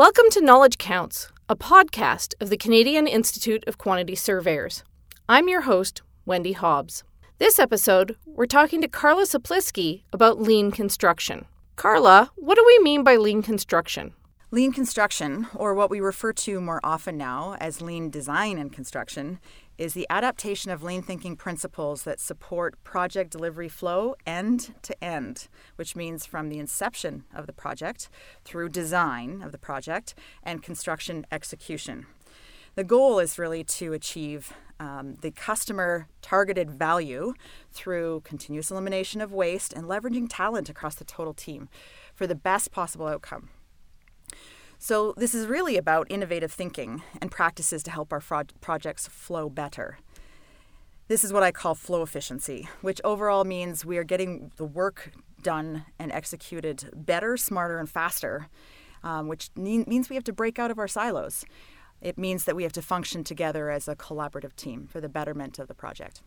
Welcome to Knowledge Counts, a podcast of the Canadian Institute of Quantity Surveyors. I'm your host, Wendy Hobbs. This episode, we're talking to Carla Sapliski about lean construction. Carla, what do we mean by lean construction? Lean construction, or what we refer to more often now as lean design and construction, is the adaptation of lean thinking principles that support project delivery flow end to end, which means from the inception of the project through design of the project and construction execution. The goal is really to achieve um, the customer targeted value through continuous elimination of waste and leveraging talent across the total team for the best possible outcome. So, this is really about innovative thinking and practices to help our projects flow better. This is what I call flow efficiency, which overall means we are getting the work done and executed better, smarter, and faster, um, which means we have to break out of our silos. It means that we have to function together as a collaborative team for the betterment of the project.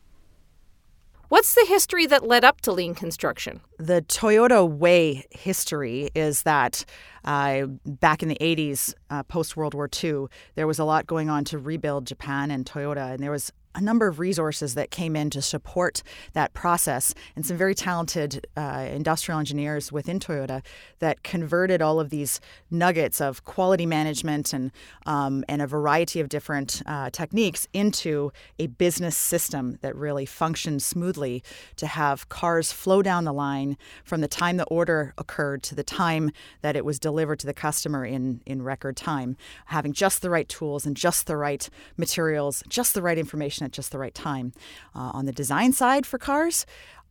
What's the history that led up to lean construction? The Toyota way history is that uh, back in the 80s, uh, post World War II, there was a lot going on to rebuild Japan and Toyota, and there was a number of resources that came in to support that process, and some very talented uh, industrial engineers within Toyota that converted all of these nuggets of quality management and um, and a variety of different uh, techniques into a business system that really functioned smoothly to have cars flow down the line from the time the order occurred to the time that it was delivered to the customer in in record time, having just the right tools and just the right materials, just the right information at just the right time. Uh, on the design side for cars,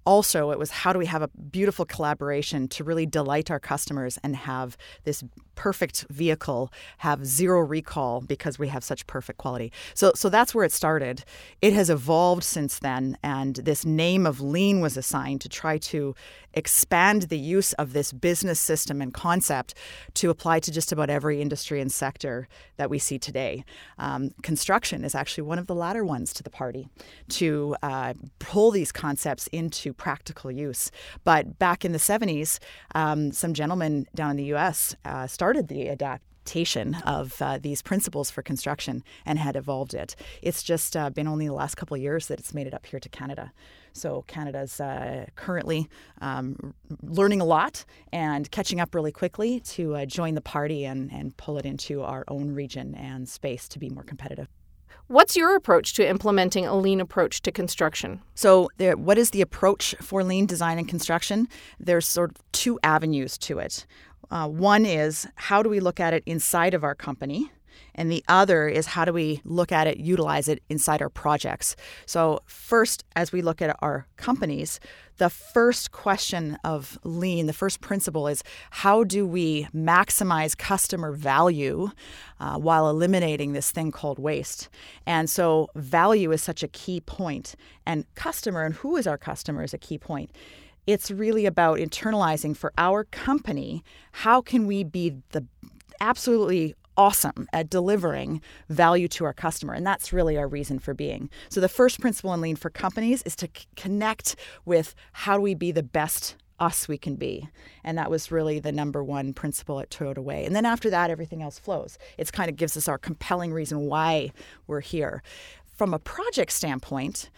also it was how do we have a beautiful collaboration to really delight our customers and have this perfect vehicle have zero recall because we have such perfect quality. So so that's where it started. It has evolved since then and this name of lean was assigned to try to expand the use of this business system and concept to apply to just about every industry and sector that we see today. Um, construction is actually one of the latter ones to the party to uh, pull these concepts into practical use. But back in the 70s, um, some gentlemen down in the U.S. Uh, started the adaptation of uh, these principles for construction and had evolved it. It's just uh, been only the last couple of years that it's made it up here to Canada. So Canada's uh, currently um, learning a lot and catching up really quickly to uh, join the party and, and pull it into our own region and space to be more competitive. What's your approach to implementing a lean approach to construction? So, there, what is the approach for lean design and construction? There's sort of two avenues to it. Uh, one is how do we look at it inside of our company? And the other is how do we look at it, utilize it inside our projects. So, first, as we look at our companies, the first question of lean, the first principle is how do we maximize customer value uh, while eliminating this thing called waste? And so, value is such a key point, and customer and who is our customer is a key point it's really about internalizing for our company how can we be the absolutely awesome at delivering value to our customer and that's really our reason for being. So the first principle in lean for companies is to c- connect with how do we be the best us we can be. And that was really the number one principle at toyota way. And then after that everything else flows. It's kind of gives us our compelling reason why we're here. From a project standpoint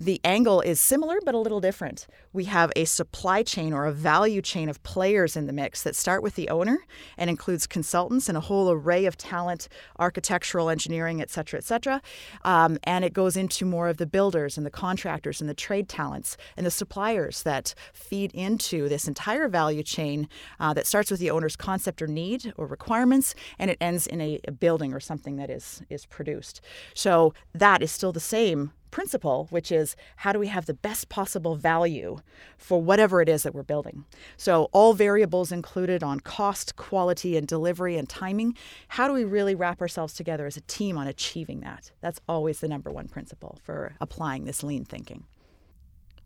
the angle is similar but a little different. We have a supply chain or a value chain of players in the mix that start with the owner and includes consultants and a whole array of talent, architectural engineering, et cetera, et cetera. Um, and it goes into more of the builders and the contractors and the trade talents and the suppliers that feed into this entire value chain uh, that starts with the owner's concept or need or requirements and it ends in a, a building or something that is is produced. So that is still the same principle, which is how do we have the best possible value for whatever it is that we're building? So, all variables included on cost, quality, and delivery and timing. How do we really wrap ourselves together as a team on achieving that? That's always the number one principle for applying this lean thinking.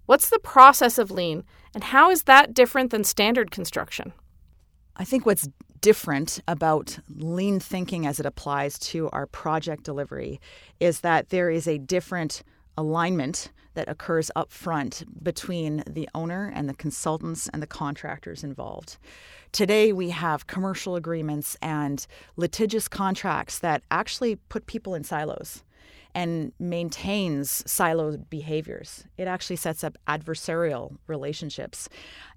What's the process of lean, and how is that different than standard construction? I think what's different about lean thinking as it applies to our project delivery is that there is a different alignment that occurs up front between the owner and the consultants and the contractors involved. Today, we have commercial agreements and litigious contracts that actually put people in silos and maintains siloed behaviors. It actually sets up adversarial relationships.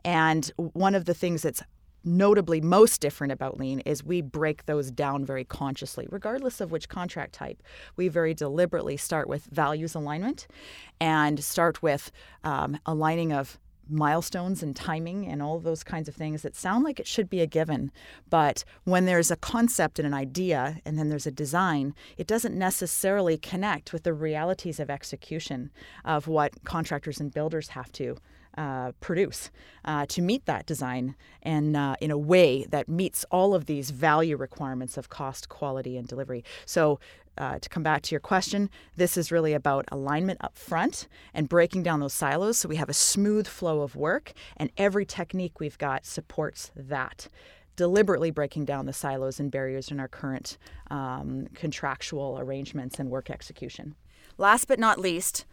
And one of the things that's notably most different about lean is we break those down very consciously regardless of which contract type we very deliberately start with values alignment and start with um, aligning of milestones and timing and all those kinds of things that sound like it should be a given. But when there's a concept and an idea and then there's a design, it doesn't necessarily connect with the realities of execution of what contractors and builders have to. Uh, produce uh, to meet that design and uh, in a way that meets all of these value requirements of cost, quality, and delivery. So, uh, to come back to your question, this is really about alignment up front and breaking down those silos so we have a smooth flow of work, and every technique we've got supports that. Deliberately breaking down the silos and barriers in our current um, contractual arrangements and work execution. Last but not least,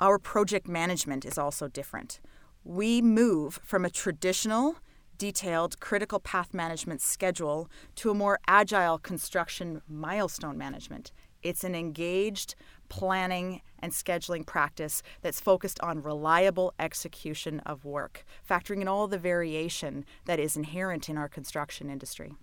our project management is also different. We move from a traditional detailed critical path management schedule to a more agile construction milestone management. It's an engaged planning and scheduling practice that's focused on reliable execution of work, factoring in all the variation that is inherent in our construction industry.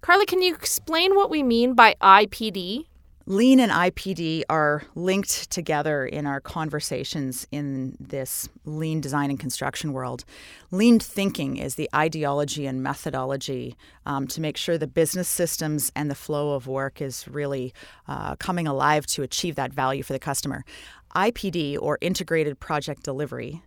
Carly, can you explain what we mean by IPD? Lean and IPD are linked together in our conversations in this lean design and construction world. Lean thinking is the ideology and methodology um, to make sure the business systems and the flow of work is really uh, coming alive to achieve that value for the customer. IPD, or Integrated Project Delivery,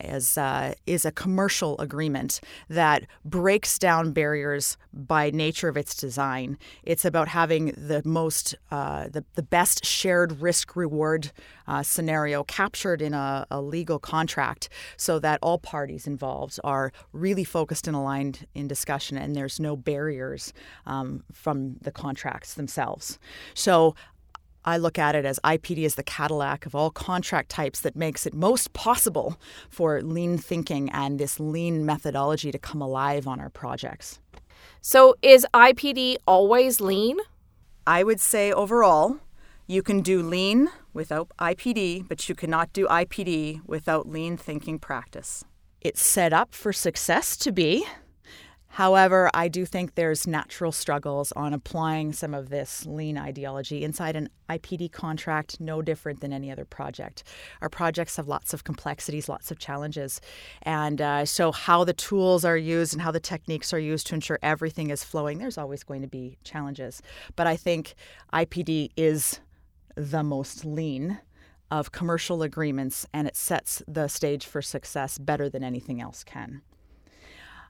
is uh, is a commercial agreement that breaks down barriers by nature of its design. It's about having the most uh, the the best shared risk reward uh, scenario captured in a, a, legal contract, so that all parties involved are really focused and aligned in discussion, and there's no barriers um, from the contracts themselves. So I look at it as IPD is the Cadillac of all contract types that makes it most possible for lean thinking and this lean methodology to come alive on our projects. So, is IPD always lean? I would say overall, you can do lean without IPD, but you cannot do IPD without lean thinking practice. It's set up for success to be, However, I do think there's natural struggles on applying some of this lean ideology inside an IPD contract, no different than any other project. Our projects have lots of complexities, lots of challenges. And uh, so, how the tools are used and how the techniques are used to ensure everything is flowing, there's always going to be challenges. But I think IPD is the most lean of commercial agreements and it sets the stage for success better than anything else can.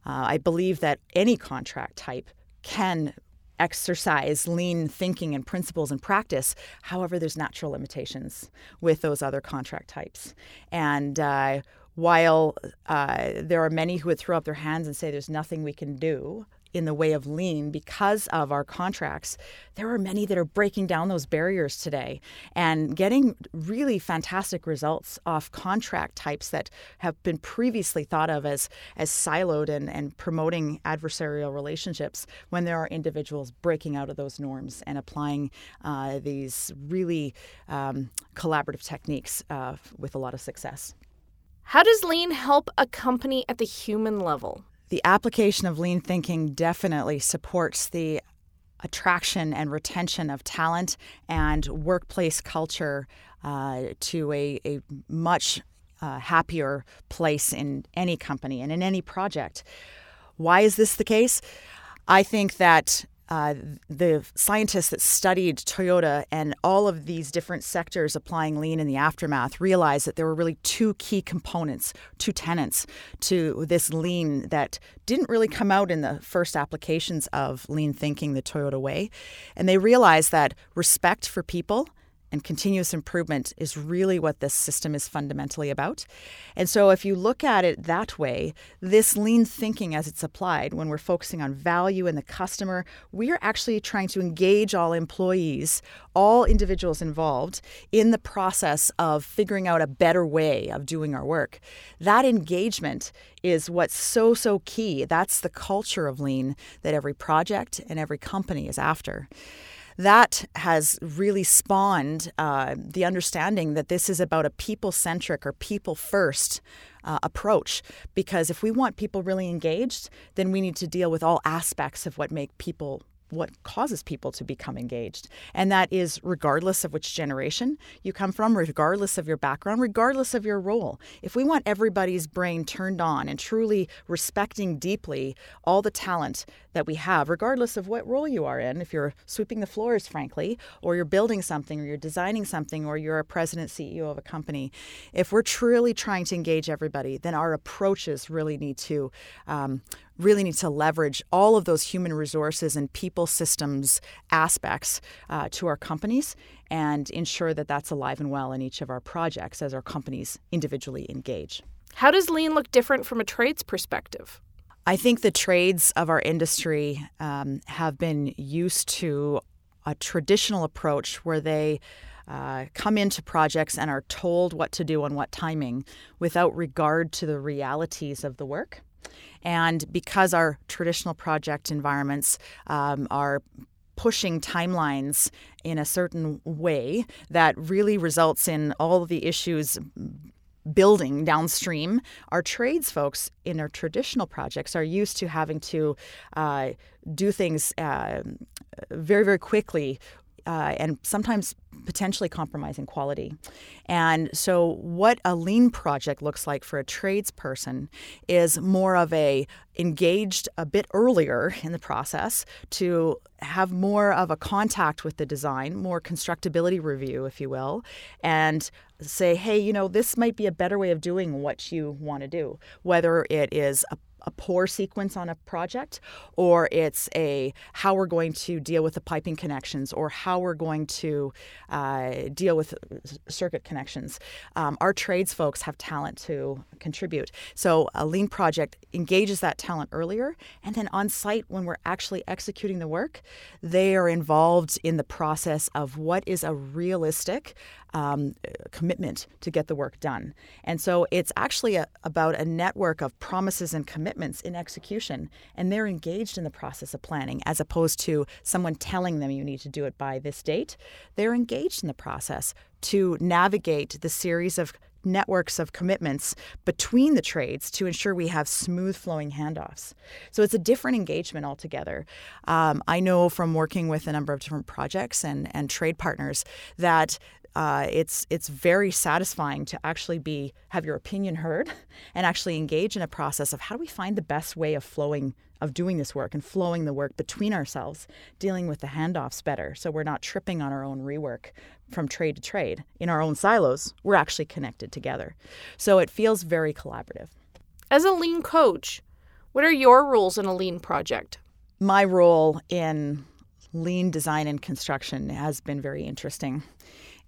Uh, I believe that any contract type can exercise lean thinking and principles and practice. However, there's natural limitations with those other contract types. And uh, while uh, there are many who would throw up their hands and say there's nothing we can do, in the way of lean because of our contracts, there are many that are breaking down those barriers today and getting really fantastic results off contract types that have been previously thought of as, as siloed and, and promoting adversarial relationships when there are individuals breaking out of those norms and applying uh, these really um, collaborative techniques uh, with a lot of success. How does lean help a company at the human level? The application of lean thinking definitely supports the attraction and retention of talent and workplace culture uh, to a, a much uh, happier place in any company and in any project. Why is this the case? I think that uh, the scientists that studied Toyota and all of these different sectors applying lean in the aftermath realized that there were really two key components, two tenets to this lean that didn't really come out in the first applications of lean thinking the Toyota way. And they realized that respect for people and continuous improvement is really what this system is fundamentally about. And so, if you look at it that way, this lean thinking as it's applied, when we're focusing on value and the customer, we are actually trying to engage all employees, all individuals involved in the process of figuring out a better way of doing our work. That engagement is what's so, so key. That's the culture of lean that every project and every company is after that has really spawned uh, the understanding that this is about a people centric or people first uh, approach. Because if we want people really engaged, then we need to deal with all aspects of what make people what causes people to become engaged. And that is regardless of which generation you come from, regardless of your background, regardless of your role. If we want everybody's brain turned on and truly respecting deeply all the talent that we have, regardless of what role you are in, if you're sweeping the floors, frankly, or you're building something, or you're designing something, or you're a president, CEO of a company, if we're truly trying to engage everybody, then our approaches really need to um, really need to leverage all of those human resources and people systems aspects uh, to our companies and ensure that that's alive and well in each of our projects as our companies individually engage. How does lean look different from a trades perspective? I think the trades of our industry um, have been used to a traditional approach where they uh, come into projects and are told what to do and what timing without regard to the realities of the work. And because our traditional project environments um, are pushing timelines in a certain way that really results in all the issues building downstream. Our trades folks in our traditional projects are used to having to uh, do things uh, very, very quickly uh, and sometimes potentially compromising quality. And so, what a lean project looks like for a tradesperson is more of a engaged a bit earlier in the process to have more of a contact with the design, more constructability review, if you will, and say, hey, you know, this might be a better way of doing what you want to do, whether it is a a pour sequence on a project, or it's a how we're going to deal with the piping connections, or how we're going to uh, deal with circuit connections. Um, our trades folks have talent to contribute. So a lean project engages that talent earlier, and then on site when we're actually executing the work, they are involved in the process of what is a realistic um, commitment to get the work done. And so it's actually a, about a network of promises and commitments in execution, and they're engaged in the process of planning as opposed to someone telling them you need to do it by this date. They're engaged in the process to navigate the series of networks of commitments between the trades to ensure we have smooth flowing handoffs. So it's a different engagement altogether. Um, I know from working with a number of different projects and, and trade partners that uh, it's it's very satisfying to actually be have your opinion heard and actually engage in a process of how do we find the best way of flowing of doing this work and flowing the work between ourselves, dealing with the handoffs better, so we're not tripping on our own rework from trade to trade in our own silos. We're actually connected together, so it feels very collaborative. As a lean coach, what are your rules in a lean project? My role in lean design and construction has been very interesting.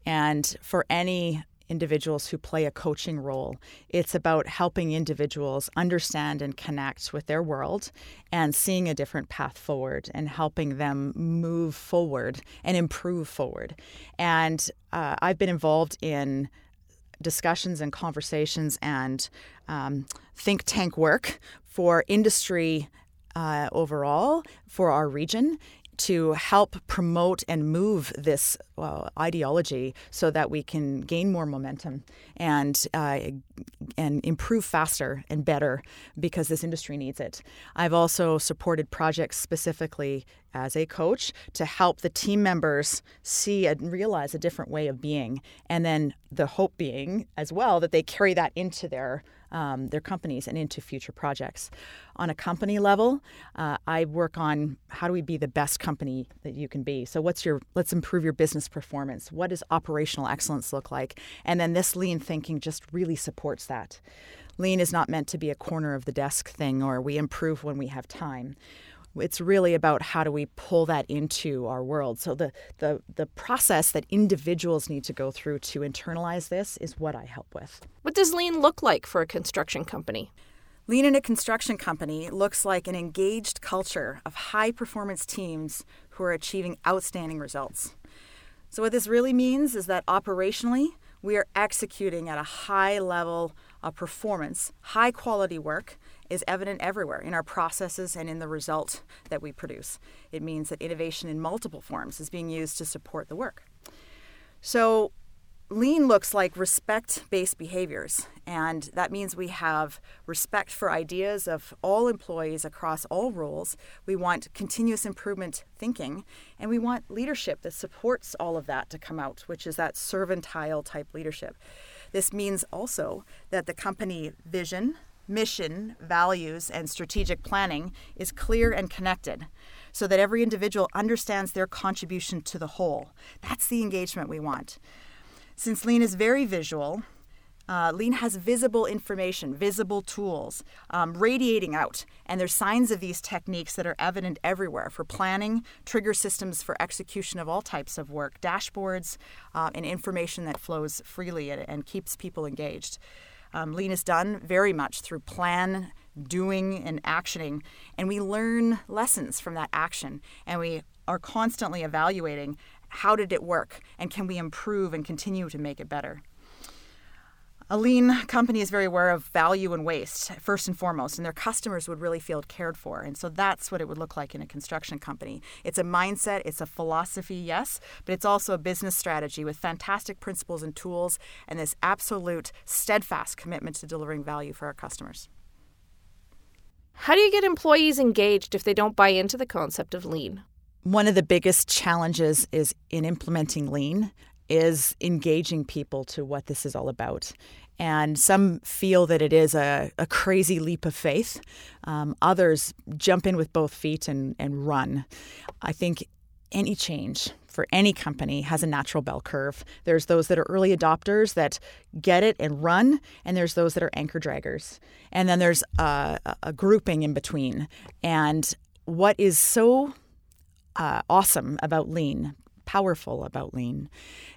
And for any individuals who play a coaching role, it's about helping individuals understand and connect with their world and seeing a different path forward and helping them move forward and improve forward. And uh, I've been involved in discussions and conversations and um, think tank work for industry uh, overall for our region to help promote and move this uh, ideology so that we can gain more momentum and uh, and improve faster and better because this industry needs it. I've also supported projects specifically as a coach to help the team members see and realize a different way of being, and then the hope being as well that they carry that into their um, their companies and into future projects. On a company level, uh, I work on how do we be the best company that you can be. So, what's your let's improve your business performance. What does operational excellence look like? And then this lean thinking just really supports that. Lean is not meant to be a corner of the desk thing or we improve when we have time it's really about how do we pull that into our world. So the the the process that individuals need to go through to internalize this is what I help with. What does lean look like for a construction company? Lean in a construction company looks like an engaged culture of high performance teams who are achieving outstanding results. So, what this really means is that operationally, we are executing at a high level of performance. High quality work is evident everywhere in our processes and in the result that we produce. It means that innovation in multiple forms is being used to support the work. So, Lean looks like respect based behaviors, and that means we have respect for ideas of all employees across all roles. We want continuous improvement thinking, and we want leadership that supports all of that to come out, which is that servantile type leadership. This means also that the company vision, mission, values, and strategic planning is clear and connected so that every individual understands their contribution to the whole. That's the engagement we want. Since Lean is very visual, uh, Lean has visible information, visible tools um, radiating out, and there's signs of these techniques that are evident everywhere for planning, trigger systems for execution of all types of work, dashboards, uh, and information that flows freely and, and keeps people engaged. Um, Lean is done very much through plan, doing, and actioning, and we learn lessons from that action, and we are constantly evaluating how did it work? And can we improve and continue to make it better. A lean company is very aware of value and waste, first and foremost, and their customers would really feel cared for. And so that's what it would look like in a construction company. It's a mindset, it's a philosophy, yes, but it's also a business strategy with fantastic principles and tools and this absolute steadfast commitment to delivering value for our customers. How do you get employees engaged if they don't buy into the concept of lean? One of the biggest challenges is in implementing lean is engaging people to what this is all about. And some feel that it is a, a crazy leap of faith. Um, others jump in with both feet and, and run. I think any change for any company has a natural bell curve. There's those that are early adopters that get it and run, and there's those that are anchor draggers. And then there's a, a grouping in between. And what is so uh, awesome about lean, powerful about lean,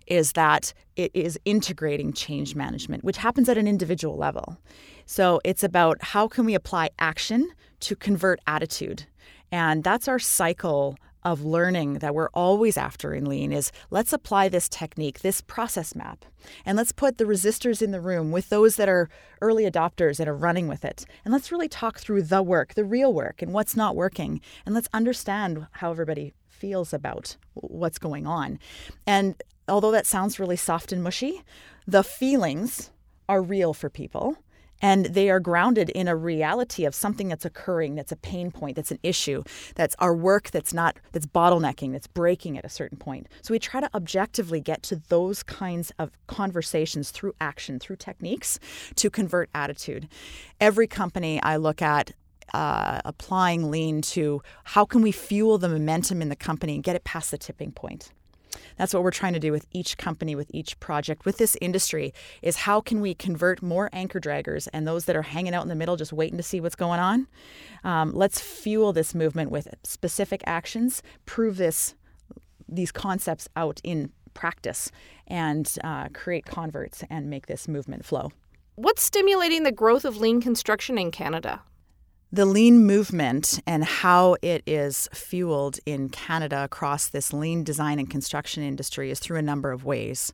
is that it is integrating change management, which happens at an individual level. So it's about how can we apply action to convert attitude. And that's our cycle of learning that we're always after in lean is let's apply this technique this process map and let's put the resistors in the room with those that are early adopters and are running with it and let's really talk through the work the real work and what's not working and let's understand how everybody feels about what's going on. And although that sounds really soft and mushy the feelings are real for people and they are grounded in a reality of something that's occurring that's a pain point that's an issue that's our work that's not that's bottlenecking that's breaking at a certain point. So we try to objectively get to those kinds of conversations through action through techniques to convert attitude. Every company i look at uh, applying lean to how can we fuel the momentum in the company and get it past the tipping point that's what we're trying to do with each company, with each project, with this industry is how can we convert more anchor draggers and those that are hanging out in the middle just waiting to see what's going on? Um, let's fuel this movement with specific actions, prove this these concepts out in practice and uh, create converts and make this movement flow. What's stimulating the growth of lean construction in Canada? The lean movement and how it is fueled in Canada across this lean design and construction industry is through a number of ways.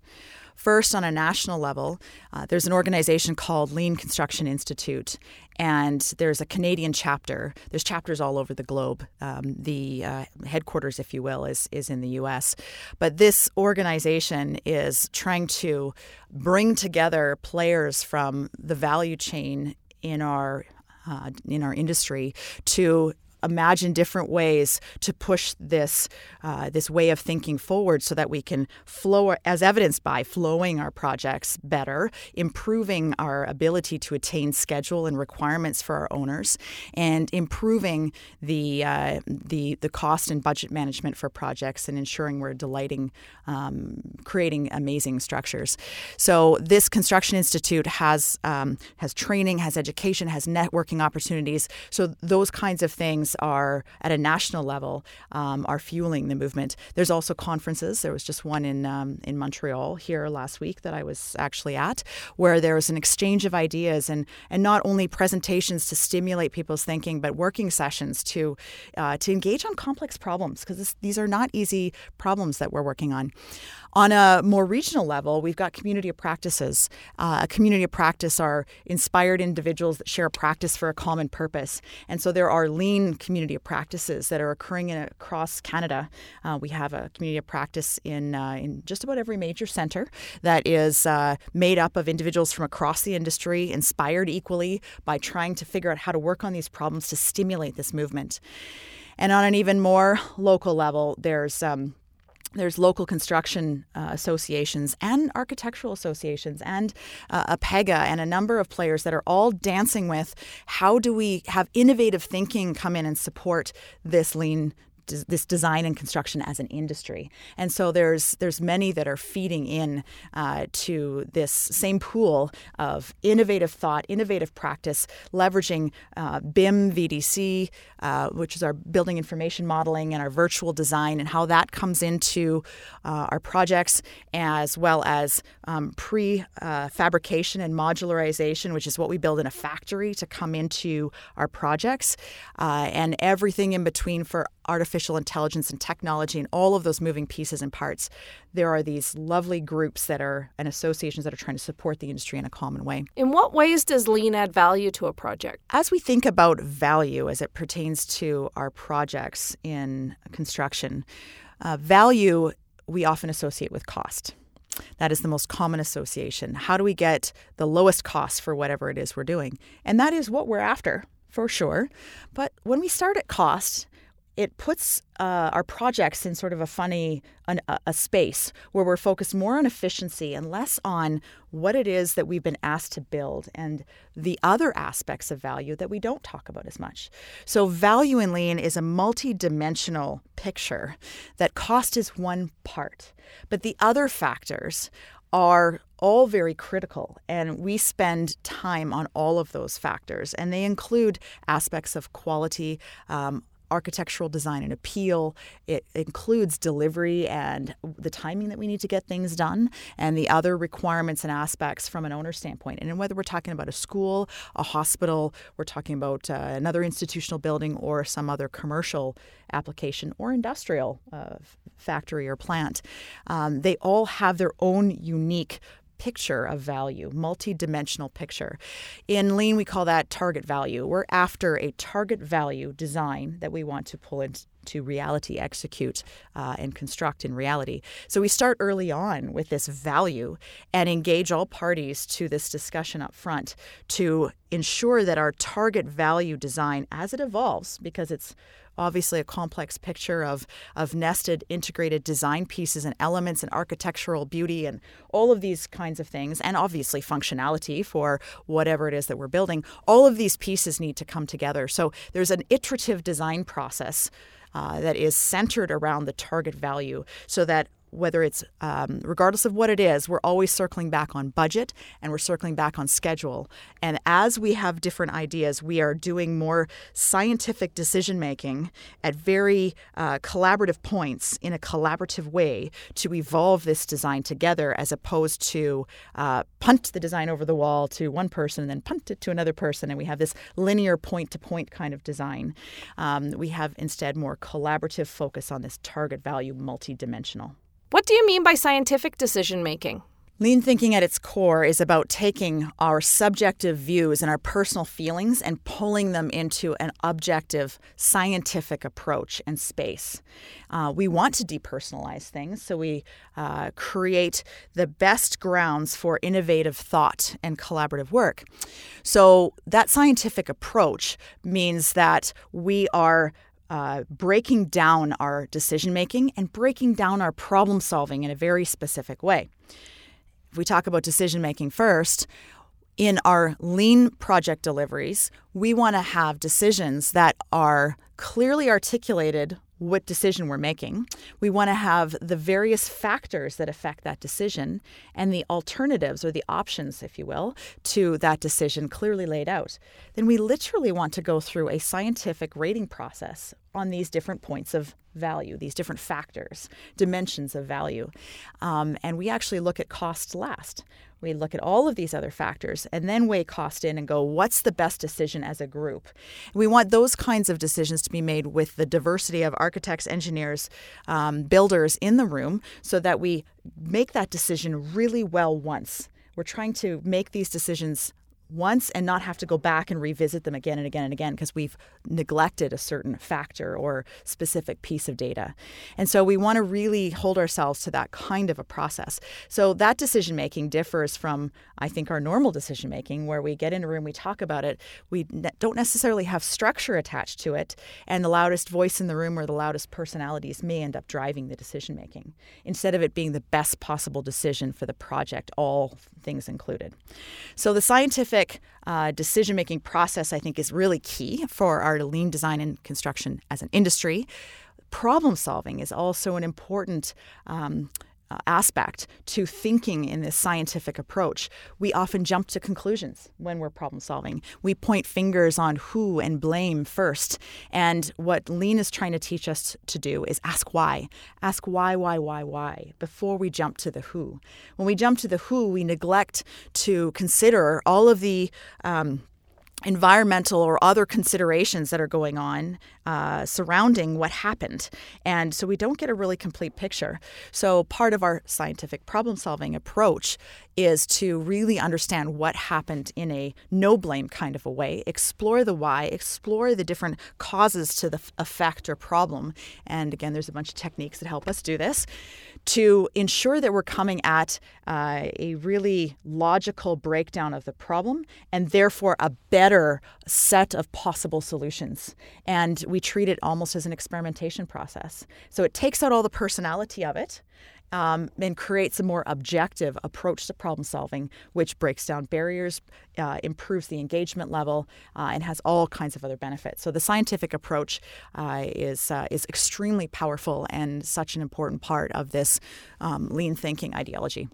First, on a national level, uh, there's an organization called Lean Construction Institute, and there's a Canadian chapter. There's chapters all over the globe. Um, the uh, headquarters, if you will, is is in the U.S. But this organization is trying to bring together players from the value chain in our uh, in our industry to imagine different ways to push this uh, this way of thinking forward so that we can flow as evidenced by flowing our projects better improving our ability to attain schedule and requirements for our owners and improving the uh, the the cost and budget management for projects and ensuring we're delighting um, creating amazing structures. So this construction institute has um, has training has education has networking opportunities. So those kinds of things are at a national level um, are fueling the movement. There's also conferences. There was just one in um, in Montreal here last week that I was actually at, where there was an exchange of ideas and and not only presentations to stimulate people's thinking, but working sessions to uh, to engage on complex problems because these are not easy problems that we're working on. On a more regional level, we've got community of practices. Uh, a community of practice are inspired individuals that share a practice for a common purpose. And so there are lean community of practices that are occurring in, across Canada. Uh, we have a community of practice in, uh, in just about every major center that is uh, made up of individuals from across the industry, inspired equally by trying to figure out how to work on these problems to stimulate this movement. And on an even more local level, there's um, there's local construction uh, associations and architectural associations and uh, APEGA and a number of players that are all dancing with how do we have innovative thinking come in and support this lean this design and construction as an industry. And so there's there's many that are feeding in uh, to this same pool of innovative thought, innovative practice, leveraging uh, BIM, VDC, uh, which is our building information modeling and our virtual design, and how that comes into uh, our projects, as well as um, pre-fabrication and modularization, which is what we build in a factory to come into our projects, uh, and everything in between for artificial intelligence and technology and all of those moving pieces and parts, there are these lovely groups that are and associations that are trying to support the industry in a common way. In what ways does lean add value to a project? As we think about value as it pertains to our projects in construction, uh, value we often associate with cost. That is the most common association. How do we get the lowest cost for whatever it is we're doing? And that is what we're after, for sure. But when we start at cost, it puts uh, our projects in sort of a funny an, a space where we're focused more on efficiency and less on what it is that we've been asked to build and the other aspects of value that we don't talk about as much. So value in lean is a multi-dimensional picture that cost is one part, but the other factors are all very critical, and we spend time on all of those factors. And they include aspects of quality, um, architectural design and appeal. It includes delivery and the timing that we need to get things done, and the other requirements and aspects from an owner standpoint. And whether we're talking about a school, a hospital, we're talking about uh, another institutional building, or some other commercial application or industrial uh, factory or plant, um, they all have their own unique picture of value, multi-dimensional picture. In lean, we call that target value. We're after a target value design that we want to pull into reality, execute, uh, and construct in reality. So we start early on with this value and engage all parties to this discussion up front to ensure that our target value design, as it evolves, because it's obviously a complex picture of, of nested integrated design pieces and elements and architectural beauty and all of these kinds of things, and obviously functionality for whatever it is that we're building. All of these pieces need to come together. So there's an iterative design process. Uh, that is centered around the target value so that whether it's um, regardless of what it is, we're always circling back on budget and we're circling back on schedule. And as we have different ideas, we are doing more scientific decision making at very uh, collaborative points in a collaborative way to evolve this design together as opposed to uh, punt the design over the wall to one person and then punt it to another person. And we have this linear point to point kind of design. Um, we have instead more collaborative focus on this target value multidimensional. What do you mean by scientific decision making? Lean thinking at its core is about taking our subjective views and our personal feelings and pulling them into an objective scientific approach and space. Uh, we want to depersonalize things, so we uh, create the best grounds for innovative thought and collaborative work. So, that scientific approach means that we are uh, breaking down our decision making and breaking down our problem solving in a very specific way. If we talk about decision making first, in our lean project deliveries, we want to have decisions that are clearly articulated what decision we're making. We want to have the various factors that affect that decision and the alternatives or the options, if you will, to that decision clearly laid out. Then we literally want to go through a scientific rating process on these different points of value, these different factors, dimensions of value. Um, and we actually look at cost last. We look at all of these other factors and then weigh cost in and go, what's the best decision as a group? We want those kinds of decisions to be made with the diversity of architects, engineers, um, builders in the room so that we make that decision really well once. We're trying to make these decisions once and not have to go back and revisit them again and again and again because we've neglected a certain factor or specific piece of data. And so we want to really hold ourselves to that kind of a process. So that decision making differs from, I think, our normal decision making where we get in a room, we talk about it, we ne- don't necessarily have structure attached to it, and the loudest voice in the room or the loudest personalities may end up driving the decision making instead of it being the best possible decision for the project, all things included. So the scientific uh, decision making process, I think, is really key for our lean design and construction as an industry. Problem solving is also an important um, aspect to thinking in this scientific approach. We often jump to conclusions when we're problem solving. We point fingers on who and blame first. And what Lean is trying to teach us to do is ask why. Ask why, why, why, why before we jump to the who. When we jump to the who, we neglect to consider all of the um, environmental or other considerations that are going on uh, surrounding what happened. And so we don't get a really complete picture. So, part of our scientific problem solving approach is to really understand what happened in a no blame kind of a way, explore the why, explore the different causes to the effect or problem. And again, there's a bunch of techniques that help us do this to ensure that we're coming at uh, a really logical breakdown of the problem and therefore a better set of possible solutions. And we treat it almost as an experimentation process. So it takes out all the personality of it. Um, and creates a more objective approach to problem solving, which breaks down barriers, uh, improves the engagement level, uh, and has all kinds of other benefits. So the scientific approach uh, is uh, is extremely powerful and such an important part of this um, lean thinking ideology.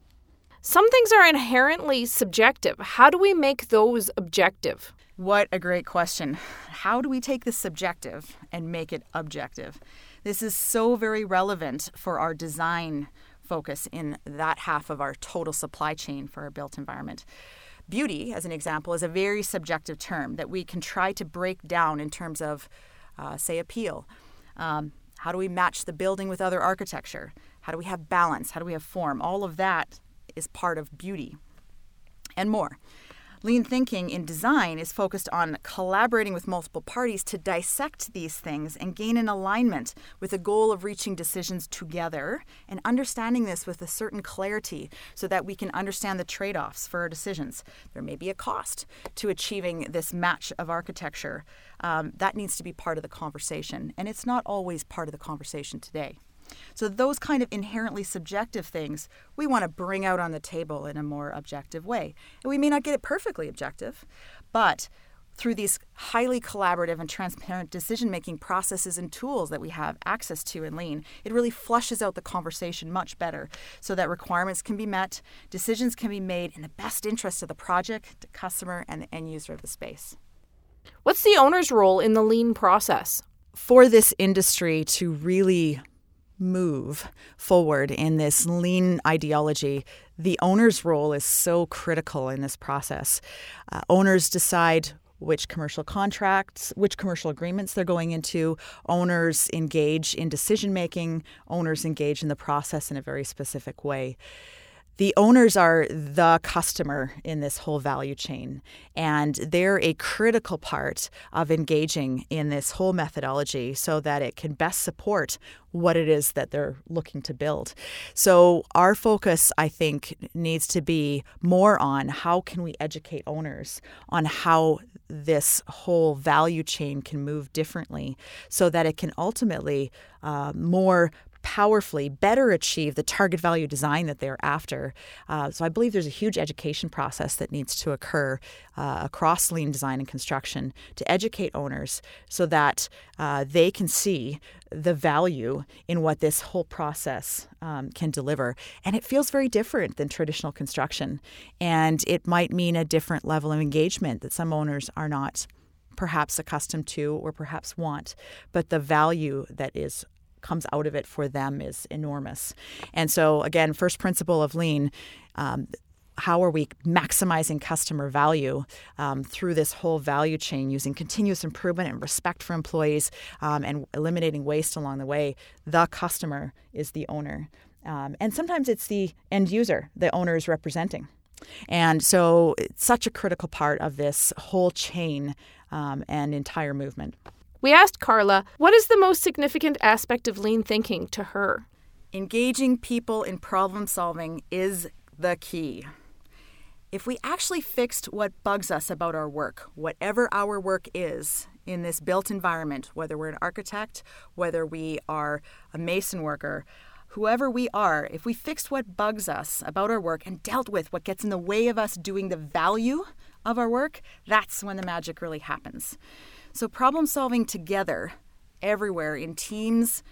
Some things are inherently subjective. How do we make those objective? What a great question. How do we take the subjective and make it objective? This is so very relevant for our design focus in that half of our total supply chain for our built environment. Beauty, as an example, is a very subjective term that we can try to break down in terms of, uh, say, appeal. Um, how do we match the building with other architecture? How do we have balance? How do we have form? All of that is part of beauty and more. Lean thinking in design is focused on collaborating with multiple parties to dissect these things and gain an alignment with the goal of reaching decisions together and understanding this with a certain clarity so that we can understand the trade offs for our decisions. There may be a cost to achieving this match of architecture. Um, that needs to be part of the conversation, and it's not always part of the conversation today. So, those kind of inherently subjective things we want to bring out on the table in a more objective way. And we may not get it perfectly objective, but through these highly collaborative and transparent decision making processes and tools that we have access to in Lean, it really flushes out the conversation much better so that requirements can be met, decisions can be made in the best interest of the project, the customer, and the end user of the space. What's the owner's role in the Lean process? For this industry to really move forward in this lean ideology, the owner's role is so critical in this process. Uh, owners decide which commercial contracts, which commercial agreements they're going into. Owners engage in decision making, owners engage in the process in a very specific way the owners are the customer in this whole value chain, and they're a critical part of engaging in this whole methodology so that it can best support what it is that they're looking to build. So our focus, I think, needs to be more on how can we educate owners on how this whole value chain can move differently so that it can ultimately uh, more powerfully better achieve the target value design that they're after. Uh, so I believe there's a huge education process that needs to occur uh, across lean design and construction to educate owners so that uh, they can see the value in what this whole process um, can deliver. And it feels very different than traditional construction. And it might mean a different level of engagement that some owners are not perhaps accustomed to or perhaps want. But the value that is comes out of it for them is enormous. And so, again, first principle of lean. Um, how are we maximizing customer value um, through this whole value chain using continuous improvement and respect for employees um, and eliminating waste along the way? The customer is the owner. Um, and sometimes it's the end user the owner is representing. And so it's such a critical part of this whole chain um, and entire movement. We asked Carla, what is the most significant aspect of lean thinking to her? Engaging people in problem solving is the key. If we actually fixed what bugs us about our work, whatever our work is in this built environment, whether we're an architect, whether we are a mason worker, whoever we are, if we fixed what bugs us about our work and dealt with what gets in the way of us doing the value of our work, that's when the magic really happens. So, problem solving together, everywhere in teams,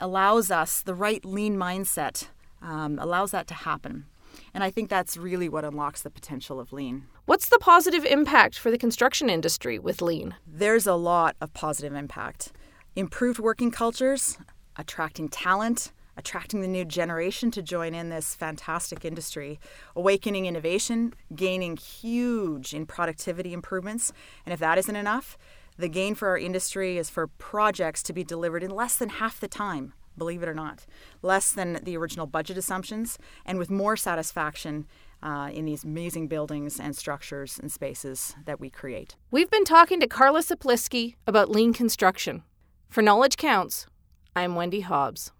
allows us the right lean mindset, um, allows that to happen. And I think that's really what unlocks the potential of lean. What's the positive impact for the construction industry with lean? There's a lot of positive impact. Improved working cultures, attracting talent, attracting the new generation to join in this fantastic industry, awakening innovation, gaining huge in productivity improvements. And if that isn't enough, the gain for our industry is for projects to be delivered in less than half the time, believe it or not, less than the original budget assumptions, and with more satisfaction uh, in these amazing buildings and structures and spaces that we create. We've been talking to Carla Sapliski about lean construction. For Knowledge Counts, I'm Wendy Hobbs.